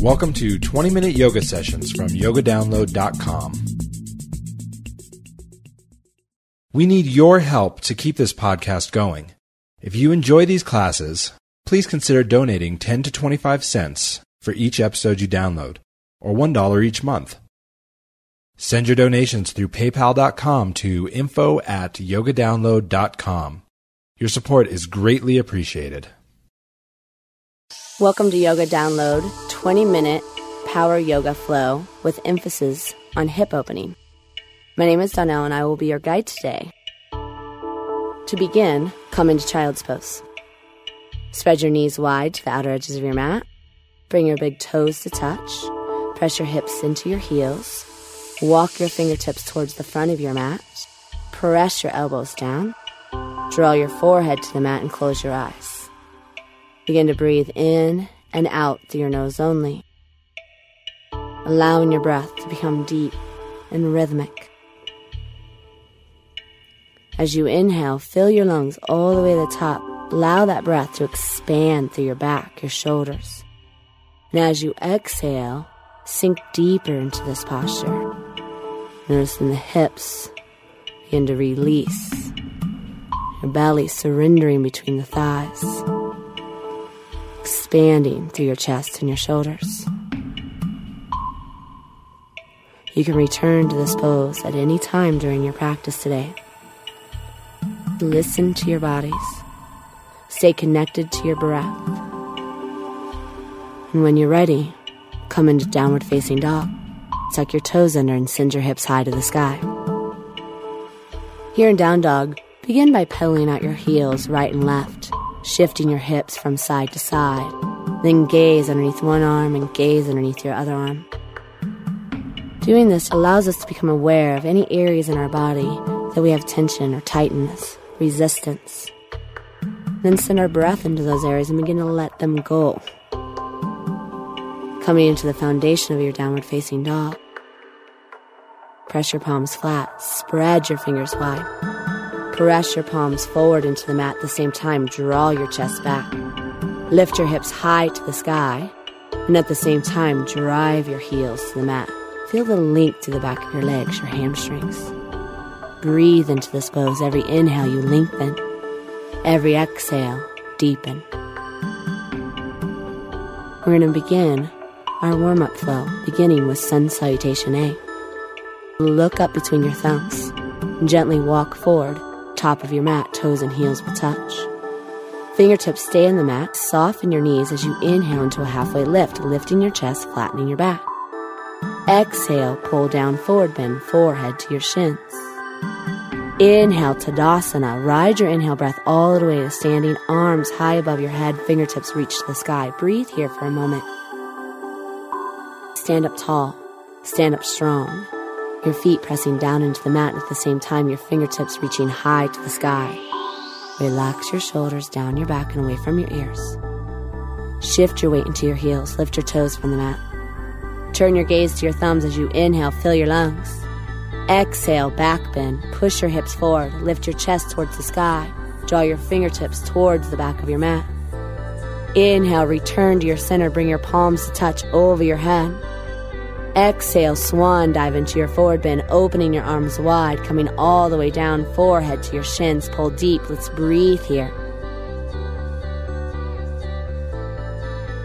Welcome to 20 Minute Yoga Sessions from YogaDownload.com. We need your help to keep this podcast going. If you enjoy these classes, please consider donating 10 to 25 cents for each episode you download, or $1 each month. Send your donations through paypal.com to info at yogadownload.com. Your support is greatly appreciated. Welcome to Yoga Download 20 minute power yoga flow with emphasis on hip opening. My name is Dawnelle and I will be your guide today. To begin, come into child's pose. Spread your knees wide to the outer edges of your mat. Bring your big toes to touch. Press your hips into your heels. Walk your fingertips towards the front of your mat. Press your elbows down. Draw your forehead to the mat and close your eyes. Begin to breathe in and out through your nose only, allowing your breath to become deep and rhythmic. As you inhale, fill your lungs all the way to the top. Allow that breath to expand through your back, your shoulders. And as you exhale, sink deeper into this posture. Noticing the hips begin to release, your belly surrendering between the thighs, expanding through your chest and your shoulders. You can return to this pose at any time during your practice today. Listen to your bodies. Stay connected to your breath. And when you're ready, come into downward facing dog. Tuck your toes under and send your hips high to the sky. Here in down dog, begin by pedaling out your heels right and left, shifting your hips from side to side. Then gaze underneath one arm and gaze underneath your other arm. Doing this allows us to become aware of any areas in our body that we have tension or tightness resistance. Then send our breath into those areas and begin to let them go. Coming into the foundation of your downward facing dog. Press your palms flat, spread your fingers wide. Press your palms forward into the mat at the same time, draw your chest back. Lift your hips high to the sky, and at the same time, drive your heels to the mat. Feel the link to the back of your legs, your hamstrings. Breathe into this pose. Every inhale, you lengthen. Every exhale, deepen. We're going to begin our warm up flow, beginning with Sun Salutation A. Look up between your thumbs. Gently walk forward, top of your mat, toes and heels will touch. Fingertips stay in the mat, soften your knees as you inhale into a halfway lift, lifting your chest, flattening your back. Exhale, pull down forward bend, forehead to your shins. Inhale, Tadasana. Ride your inhale breath all the way to standing, arms high above your head, fingertips reach to the sky. Breathe here for a moment. Stand up tall. Stand up strong. Your feet pressing down into the mat at the same time, your fingertips reaching high to the sky. Relax your shoulders down your back and away from your ears. Shift your weight into your heels. Lift your toes from the mat. Turn your gaze to your thumbs as you inhale, fill your lungs. Exhale, back bend. Push your hips forward. Lift your chest towards the sky. Draw your fingertips towards the back of your mat. Inhale, return to your center. Bring your palms to touch over your head. Exhale, swan dive into your forward bend, opening your arms wide, coming all the way down, forehead to your shins. Pull deep. Let's breathe here.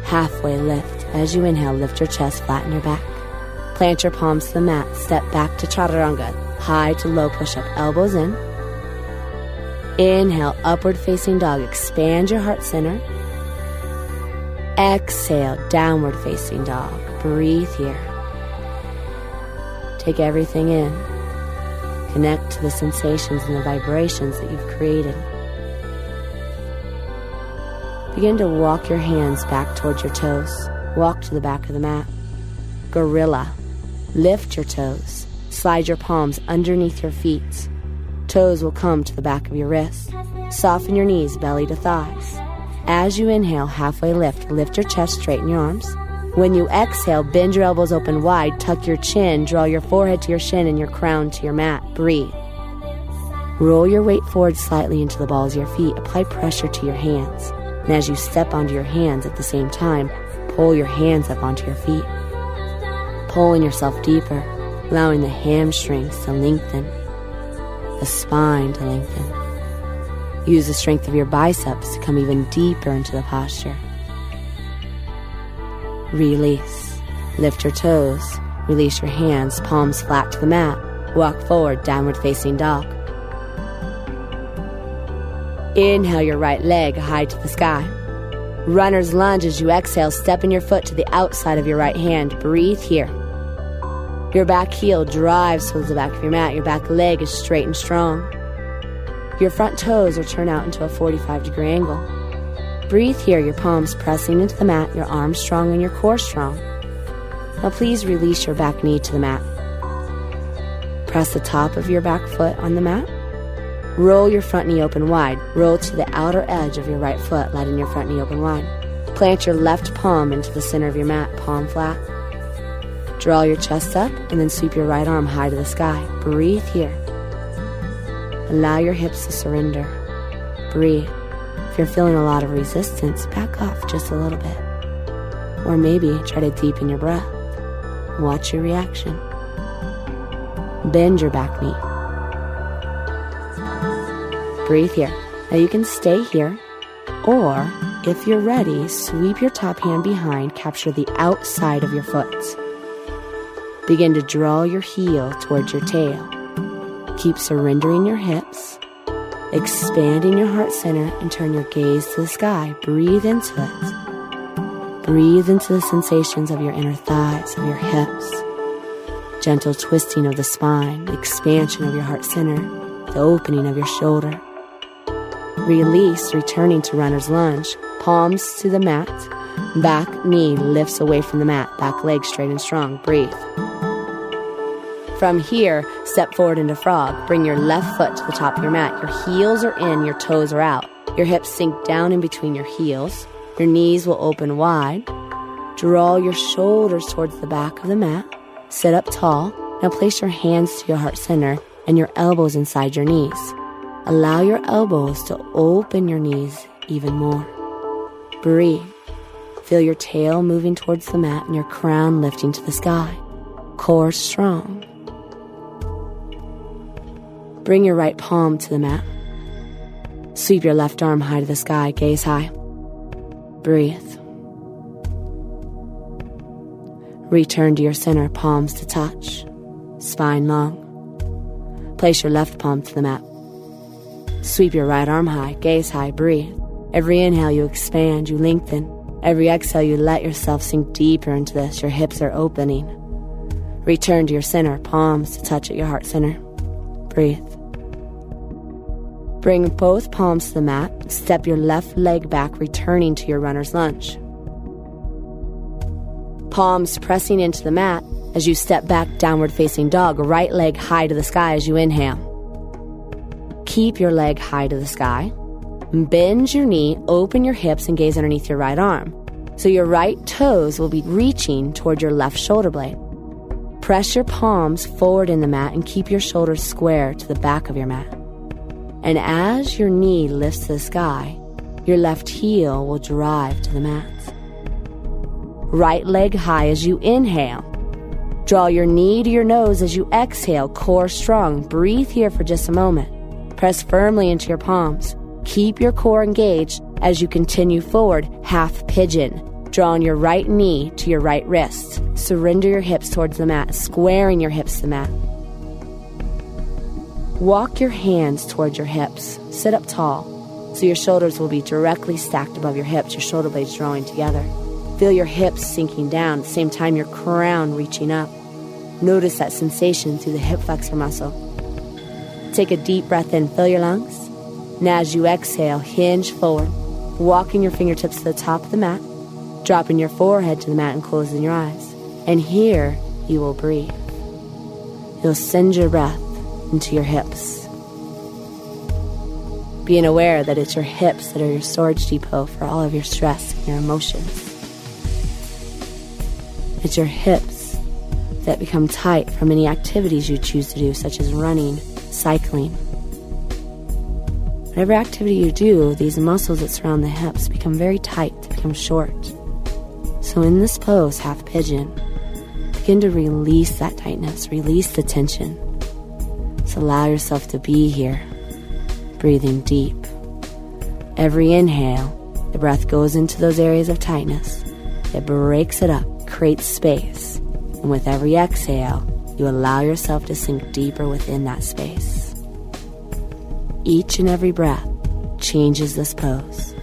Halfway lift. As you inhale, lift your chest, flatten your back. Plant your palms to the mat. Step back to chaturanga. High to low push up. Elbows in. Inhale, upward facing dog. Expand your heart center. Exhale, downward facing dog. Breathe here. Take everything in. Connect to the sensations and the vibrations that you've created. Begin to walk your hands back towards your toes. Walk to the back of the mat. Gorilla. Lift your toes. Slide your palms underneath your feet. Toes will come to the back of your wrists. Soften your knees, belly to thighs. As you inhale, halfway lift, lift your chest, straighten your arms. When you exhale, bend your elbows open wide, tuck your chin, draw your forehead to your shin and your crown to your mat. Breathe. Roll your weight forward slightly into the balls of your feet. Apply pressure to your hands. And as you step onto your hands at the same time, pull your hands up onto your feet, pulling yourself deeper, allowing the hamstrings to lengthen, the spine to lengthen. Use the strength of your biceps to come even deeper into the posture. Release. Lift your toes. Release your hands, palms flat to the mat. Walk forward, downward facing dog. Inhale your right leg high to the sky. Runner's lunge as you exhale, stepping your foot to the outside of your right hand. Breathe here. Your back heel drives towards the back of your mat. Your back leg is straight and strong. Your front toes are turned out into a 45 degree angle. Breathe here, your palms pressing into the mat, your arms strong and your core strong. Now please release your back knee to the mat. Press the top of your back foot on the mat. Roll your front knee open wide. Roll to the outer edge of your right foot, letting your front knee open wide. Plant your left palm into the center of your mat, palm flat. Draw your chest up and then sweep your right arm high to the sky. Breathe here. Allow your hips to surrender. Breathe. If you're feeling a lot of resistance, back off just a little bit. Or maybe try to deepen your breath. Watch your reaction. Bend your back knee. Breathe here. Now you can stay here, or if you're ready, sweep your top hand behind, capture the outside of your foot. Begin to draw your heel towards your tail. Keep surrendering your hips, expanding your heart center, and turn your gaze to the sky. Breathe into it. Breathe into the sensations of your inner thighs, of your hips. Gentle twisting of the spine, expansion of your heart center, the opening of your shoulder. Release, returning to runner's lunge. Palms to the mat. Back knee lifts away from the mat. Back leg straight and strong. Breathe. From here, step forward into frog. Bring your left foot to the top of your mat. Your heels are in, your toes are out. Your hips sink down in between your heels. Your knees will open wide. Draw your shoulders towards the back of the mat. Sit up tall. Now place your hands to your heart center and your elbows inside your knees. Allow your elbows to open your knees even more. Breathe. Feel your tail moving towards the mat and your crown lifting to the sky. Core strong. Bring your right palm to the mat. Sweep your left arm high to the sky, gaze high. Breathe. Return to your center, palms to touch, spine long. Place your left palm to the mat. Sweep your right arm high, gaze high, breathe. Every inhale, you expand, you lengthen. Every exhale, you let yourself sink deeper into this. Your hips are opening. Return to your center, palms to touch at your heart center. Breathe. Bring both palms to the mat. Step your left leg back, returning to your runner's lunge. Palms pressing into the mat as you step back, downward facing dog, right leg high to the sky as you inhale. Keep your leg high to the sky. Bend your knee, open your hips, and gaze underneath your right arm. So your right toes will be reaching toward your left shoulder blade. Press your palms forward in the mat and keep your shoulders square to the back of your mat. And as your knee lifts the sky, your left heel will drive to the mat. Right leg high as you inhale. Draw your knee to your nose as you exhale, core strong. Breathe here for just a moment. Press firmly into your palms. Keep your core engaged as you continue forward, half pigeon. Drawing your right knee to your right wrist. Surrender your hips towards the mat, squaring your hips to the mat. Walk your hands towards your hips. Sit up tall so your shoulders will be directly stacked above your hips, your shoulder blades drawing together. Feel your hips sinking down same time your crown reaching up. Notice that sensation through the hip flexor muscle. Take a deep breath in, fill your lungs. Now, as you exhale, hinge forward, walking your fingertips to the top of the mat, dropping your forehead to the mat and closing your eyes. And here you will breathe. You'll send your breath into your hips. Being aware that it's your hips that are your storage depot for all of your stress and your emotions. It's your hips that become tight from any activities you choose to do, such as running, cycling. Whatever activity you do, these muscles that surround the hips become very tight, become short. So So, in this pose, half pigeon, begin to release that tightness, release the tension. Allow yourself to be here, breathing deep. Every inhale, the breath goes into those areas of tightness, it breaks it up, creates space. And with every exhale, you allow yourself to sink deeper within that space. Each and every breath changes this pose.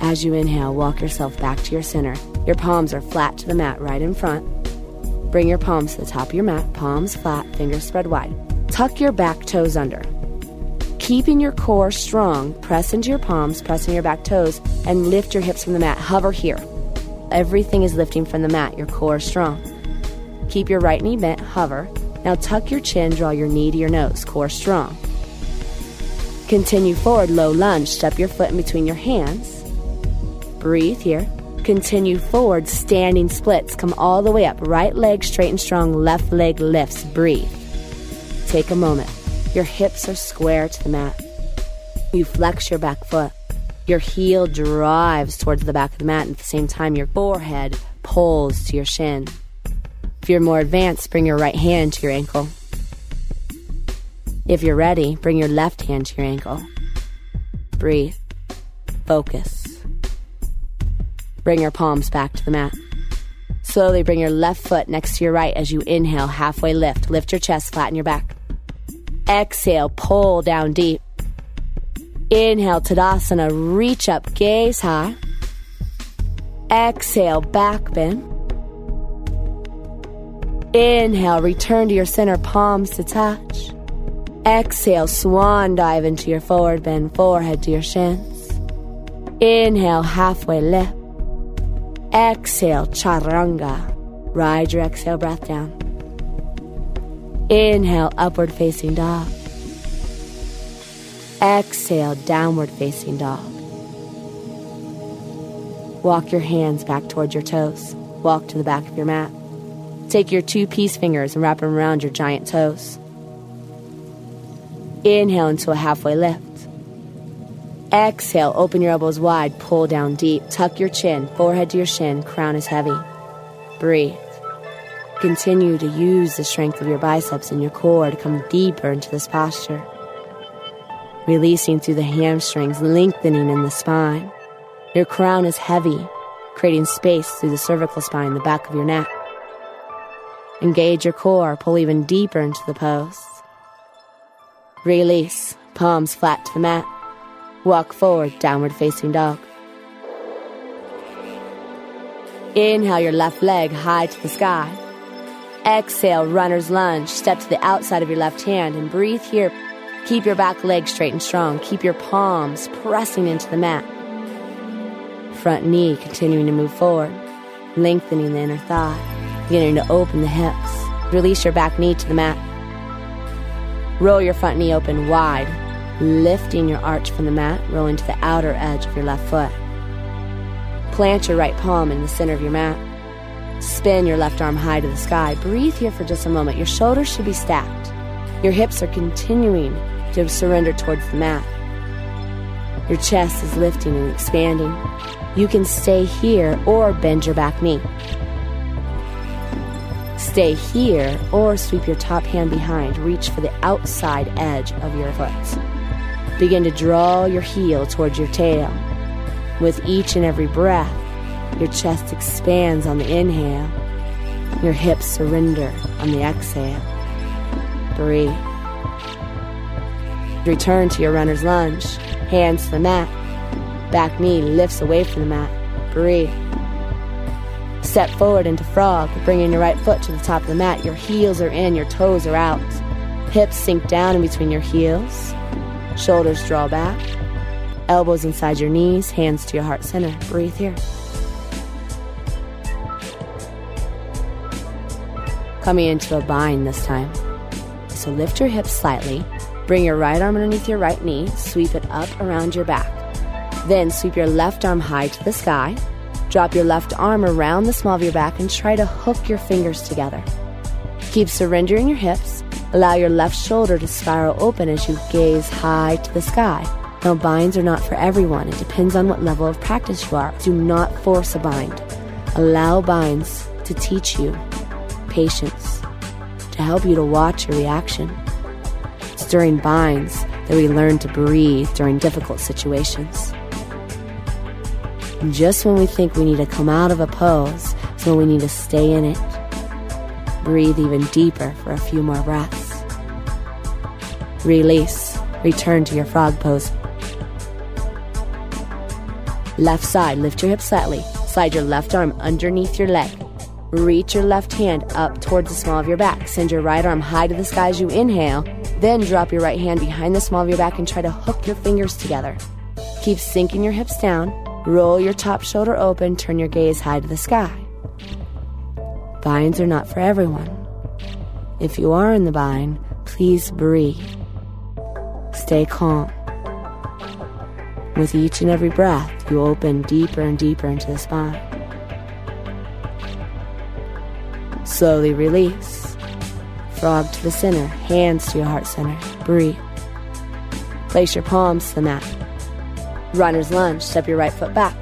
As you inhale, walk yourself back to your center. Your palms are flat to the mat right in front. Bring your palms to the top of your mat, palms flat, fingers spread wide. Tuck your back toes under. Keeping your core strong, press into your palms, press in your back toes, and lift your hips from the mat. Hover here. Everything is lifting from the mat. Your core is strong. Keep your right knee bent, hover. Now tuck your chin, draw your knee to your nose, core strong. Continue forward, low lunge, step your foot in between your hands. Breathe here. Continue forward, standing splits. Come all the way up. Right leg straight and strong, left leg lifts. Breathe. Take a moment. Your hips are square to the mat. You flex your back foot. Your heel drives towards the back of the mat, and at the same time, your forehead pulls to your shin. If you're more advanced, bring your right hand to your ankle. If you're ready, bring your left hand to your ankle. Breathe. Focus. Bring your palms back to the mat. Slowly bring your left foot next to your right as you inhale, halfway lift. Lift your chest, flatten your back. Exhale, pull down deep. Inhale, Tadasana, reach up, gaze high. Exhale, back bend. Inhale, return to your center, palms to touch. Exhale, swan dive into your forward bend, forehead to your shins. Inhale, halfway lift. Exhale, chaturanga. Ride your exhale breath down. Inhale, upward facing dog. Exhale, downward facing dog. Walk your hands back towards your toes. Walk to the back of your mat. Take your two peace fingers and wrap them around your giant toes. Inhale into a halfway lift. Exhale, open your elbows wide, pull down deep, tuck your chin, forehead to your shin, crown is heavy. Breathe. Continue to use the strength of your biceps and your core to come deeper into this posture. Releasing through the hamstrings, lengthening in the spine. Your crown is heavy, creating space through the cervical spine, the back of your neck. Engage your core, pull even deeper into the pose. Release, palms flat to the mat. Walk forward, downward facing dog. Inhale your left leg high to the sky. Exhale, runner's lunge. Step to the outside of your left hand and breathe here. Keep your back leg straight and strong. Keep your palms pressing into the mat. Front knee continuing to move forward, lengthening the inner thigh, beginning to open the hips. Release your back knee to the mat. Roll your front knee open wide, lifting your arch from the mat, rolling to the outer edge of your left foot. Plant your right palm in the center of your mat. Spin your left arm high to the sky. Breathe here for just a moment. Your shoulders should be stacked. Your hips are continuing to surrender towards the mat. Your chest is lifting and expanding. You can stay here or bend your back knee. Stay here or sweep your top hand behind. Reach for the outside edge of your foot. Begin to draw your heel towards your tail. With each and every breath, your chest expands on the inhale. Your hips surrender on the exhale. Breathe. Return to your runner's lunge. Hands to the mat. Back knee lifts away from the mat. Breathe. Step forward into frog, bringing your right foot to the top of the mat. Your heels are in, your toes are out. Hips sink down in between your heels. Shoulders draw back. Elbows inside your knees, hands to your heart center. Breathe here. Coming into a bind this time. So lift your hips slightly. Bring your right arm underneath your right knee. Sweep it up around your back. Then sweep your left arm high to the sky. Drop your left arm around the small of your back and try to hook your fingers together. Keep surrendering your hips. Allow your left shoulder to spiral open as you gaze high to the sky. Now, binds are not for everyone. It depends on what level of practice you are. Do not force a bind. Allow binds to teach you patience, to help you to watch your reaction. It's during binds that we learn to breathe during difficult situations. And just when we think we need to come out of a pose, when we need to stay in it. Breathe even deeper for a few more breaths. Release. Return to your frog pose. Left side, lift your hips slightly. Slide your left arm underneath your leg. Reach your left hand up towards the small of your back. Send your right arm high to the sky as you inhale. Then drop your right hand behind the small of your back and try to hook your fingers together. Keep sinking your hips down. Roll your top shoulder open. Turn your gaze high to the sky. Binds are not for everyone. If you are in the bind, please breathe. Stay calm. With each and every breath, you open deeper and deeper into the spine. Slowly release. Frog to the center, hands to your heart center. Breathe. Place your palms to the mat. Runner's lunge, step your right foot back.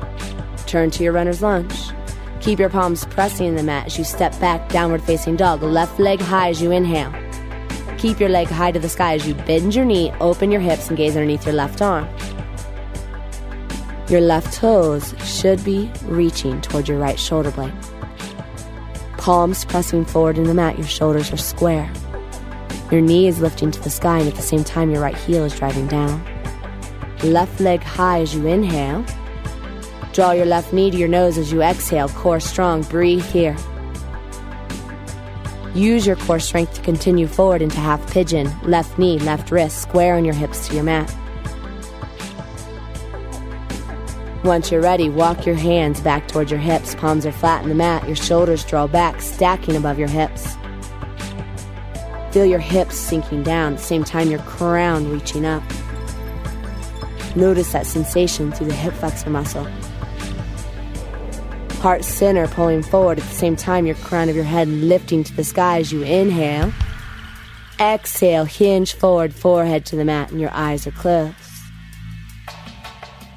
Turn to your runner's lunge. Keep your palms pressing in the mat as you step back, downward facing dog. Left leg high as you inhale. Keep your leg high to the sky as you bend your knee, open your hips, and gaze underneath your left arm. Your left toes should be reaching toward your right shoulder blade. Palms pressing forward in the mat, your shoulders are square. Your knee is lifting to the sky, and at the same time, your right heel is driving down. Left leg high as you inhale. Draw your left knee to your nose as you exhale, core strong. Breathe here. Use your core strength to continue forward into half pigeon, left knee, left wrist, square on your hips to your mat. Once you're ready, walk your hands back towards your hips. Palms are flat in the mat. Your shoulders draw back, stacking above your hips. Feel your hips sinking down, same time your crown reaching up. Notice that sensation through the hip flexor muscle. Heart center pulling forward at the same time your crown of your head lifting to the sky as you inhale. Exhale, hinge forward, forehead to the mat, and your eyes are closed.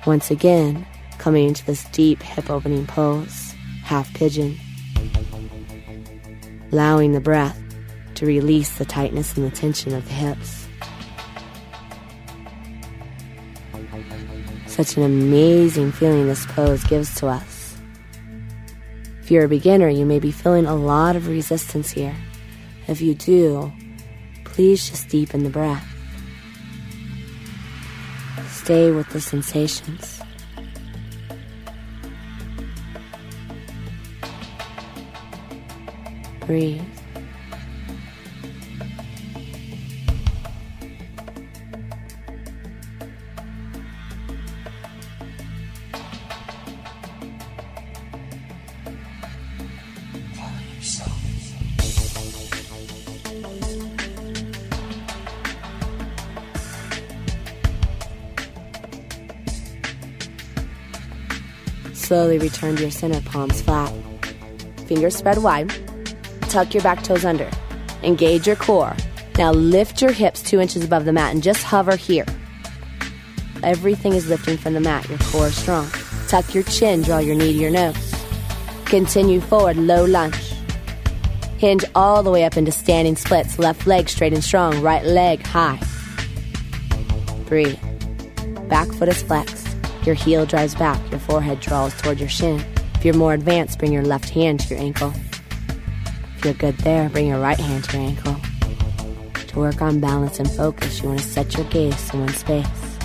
Once again, coming into this deep hip opening pose, half pigeon. Allowing the breath to release the tightness and the tension of the hips. Such an amazing feeling this pose gives to us. If you're a beginner, you may be feeling a lot of resistance here. If you do, please just deepen the breath. Stay with the sensations. Breathe. Slowly return to your center, palms flat. Fingers spread wide. Tuck your back toes under. Engage your core. Now lift your hips two inches above the mat and just hover here. Everything is lifting from the mat. Your core is strong. Tuck your chin, draw your knee to your nose. Continue forward, low lunge. Hinge all the way up into standing splits. Left leg straight and strong, right leg high. Breathe. Back foot is flexed. Your heel drives back, your forehead draws toward your shin. If you're more advanced, bring your left hand to your ankle. If you're good there, bring your right hand to your ankle. To work on balance and focus, you want to set your gaze in one space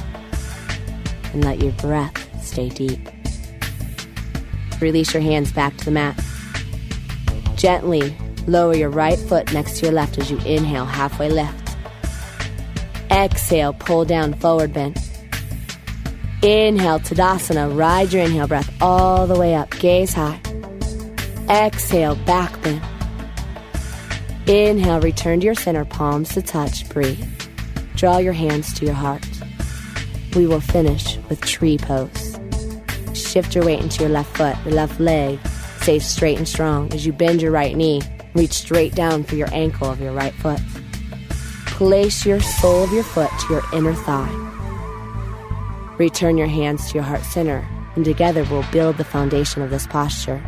and let your breath stay deep. Release your hands back to the mat. Gently lower your right foot next to your left as you inhale, halfway lift. Exhale, pull down, forward bend. Inhale, Tadasana. Ride your inhale breath all the way up. Gaze high. Exhale, back bend. Inhale, return to your center, palms to touch. Breathe. Draw your hands to your heart. We will finish with tree pose. Shift your weight into your left foot, your left leg. Stay straight and strong as you bend your right knee. Reach straight down for your ankle of your right foot. Place your sole of your foot to your inner thigh. Return your hands to your heart center, and together we'll build the foundation of this posture.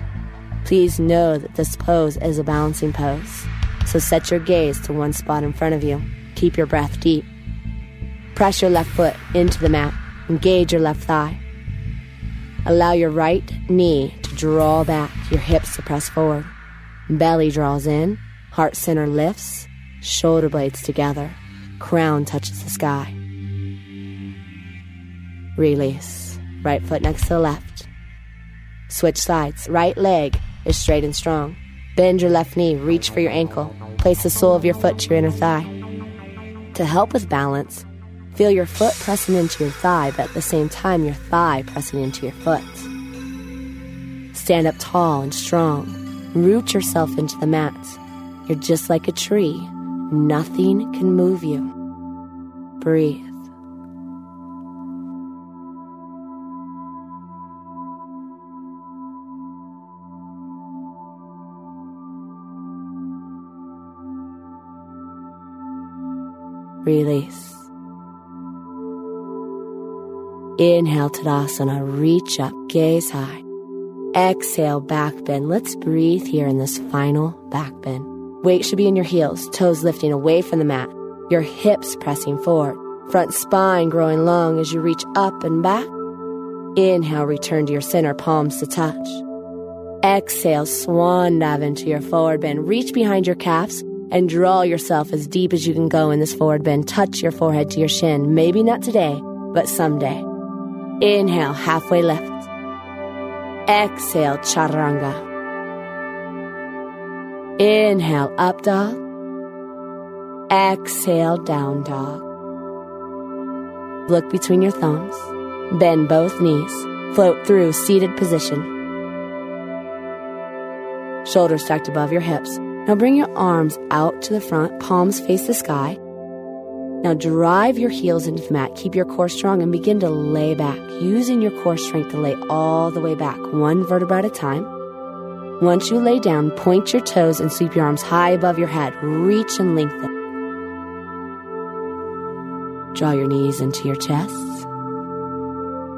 Please know that this pose is a balancing pose, so set your gaze to one spot in front of you. Keep your breath deep. Press your left foot into the mat. Engage your left thigh. Allow your right knee to draw back, your hips to press forward. Belly draws in, heart center lifts, shoulder blades together, crown touches the sky. Release. Right foot next to the left. Switch sides. Right leg is straight and strong. Bend your left knee, reach for your ankle. Place the sole of your foot to your inner thigh. To help with balance, feel your foot pressing into your thigh, but at the same time, your thigh pressing into your foot. Stand up tall and strong. Root yourself into the mat. You're just like a tree. Nothing can move you. Breathe. Release. Inhale Tadasana, reach up, gaze high. Exhale, back bend. Let's breathe here in this final back bend. Weight should be in your heels, toes lifting away from the mat, your hips pressing forward, front spine growing long as you reach up and back. Inhale, return to your center, palms to touch. Exhale, swan dive into your forward bend. Reach behind your calves and draw yourself as deep as you can go in this forward bend. Touch your forehead to your shin. Maybe not today, but someday. Inhale, halfway lift. Exhale, chaturanga. Inhale, up dog. Exhale, down dog. Look between your thumbs. Bend both knees. Float through seated position. Shoulders stacked above your hips. Now bring your arms out to the front, palms face the sky. Now drive your heels into the mat. Keep your core strong and begin to lay back, using your core strength to lay all the way back, one vertebra at a time. Once you lay down, point your toes and sweep your arms high above your head. Reach and lengthen. Draw your knees into your chests.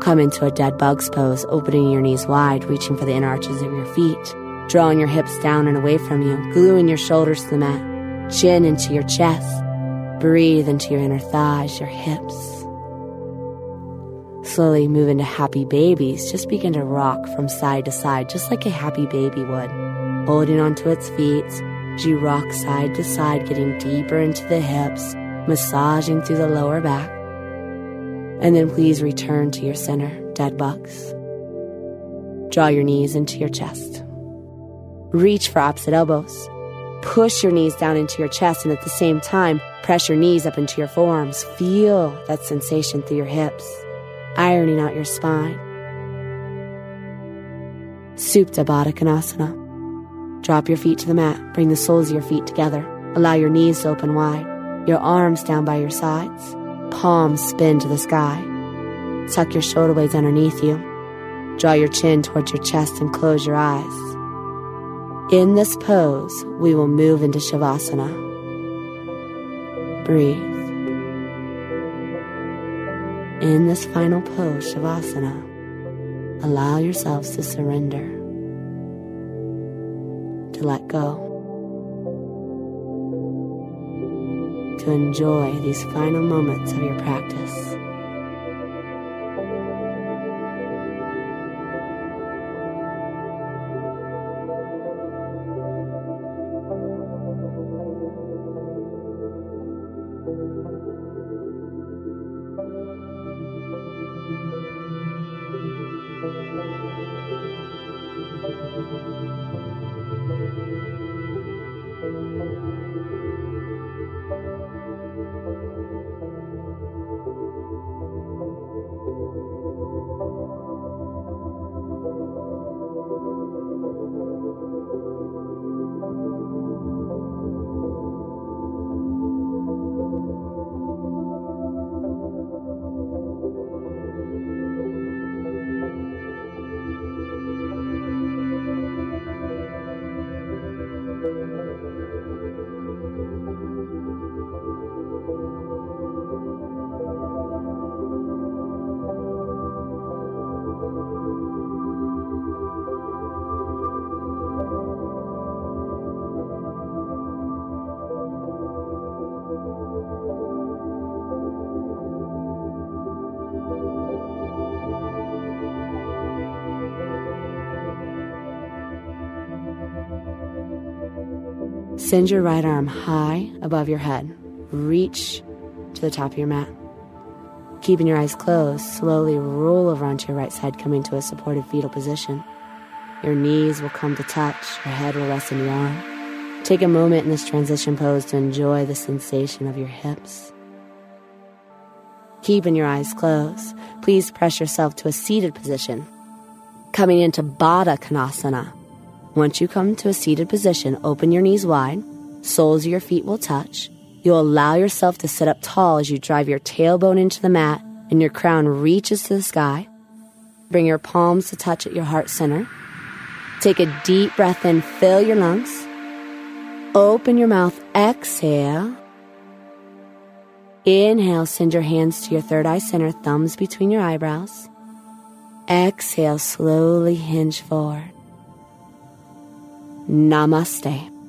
Come into a dead bug's pose, opening your knees wide, reaching for the inner arches of your feet. Drawing your hips down and away from you, gluing your shoulders to the mat, chin into your chest. Breathe into your inner thighs, your hips. Slowly move into happy babies. Just begin to rock from side to side, just like a happy baby would. Holding onto its feet as you rock side to side, getting deeper into the hips, massaging through the lower back. And then please return to your center, dead bugs. Draw your knees into your chest. Reach for opposite elbows. Push your knees down into your chest and at the same time, press your knees up into your forearms. Feel that sensation through your hips, ironing out your spine. Supta Baddha Konasana. Drop your feet to the mat. Bring the soles of your feet together. Allow your knees to open wide. Your arms down by your sides. Palms spin to the sky. Tuck your shoulder blades underneath you. Draw your chin towards your chest and close your eyes. In this pose, we will move into Shavasana. Breathe. In this final pose, Shavasana, allow yourselves to surrender, to let go, to enjoy these final moments of your practice. Send your right arm high above your head. Reach to the top of your mat. Keeping your eyes closed, slowly roll over onto your right side, coming to a supported fetal position. Your knees will come to touch, your head will rest in your arm. Take a moment in this transition pose to enjoy the sensation of your hips. Keeping your eyes closed, please press yourself to a seated position. Coming into Baddha Konasana. Once you come to a seated position, open your knees wide, soles of your feet will touch. You'll allow yourself to sit up tall as you drive your tailbone into the mat and your crown reaches to the sky. Bring your palms to touch at your heart center. Take a deep breath in, fill your lungs. Open your mouth, exhale. Inhale, send your hands to your third eye center, thumbs between your eyebrows. Exhale, slowly hinge forward. Namaste.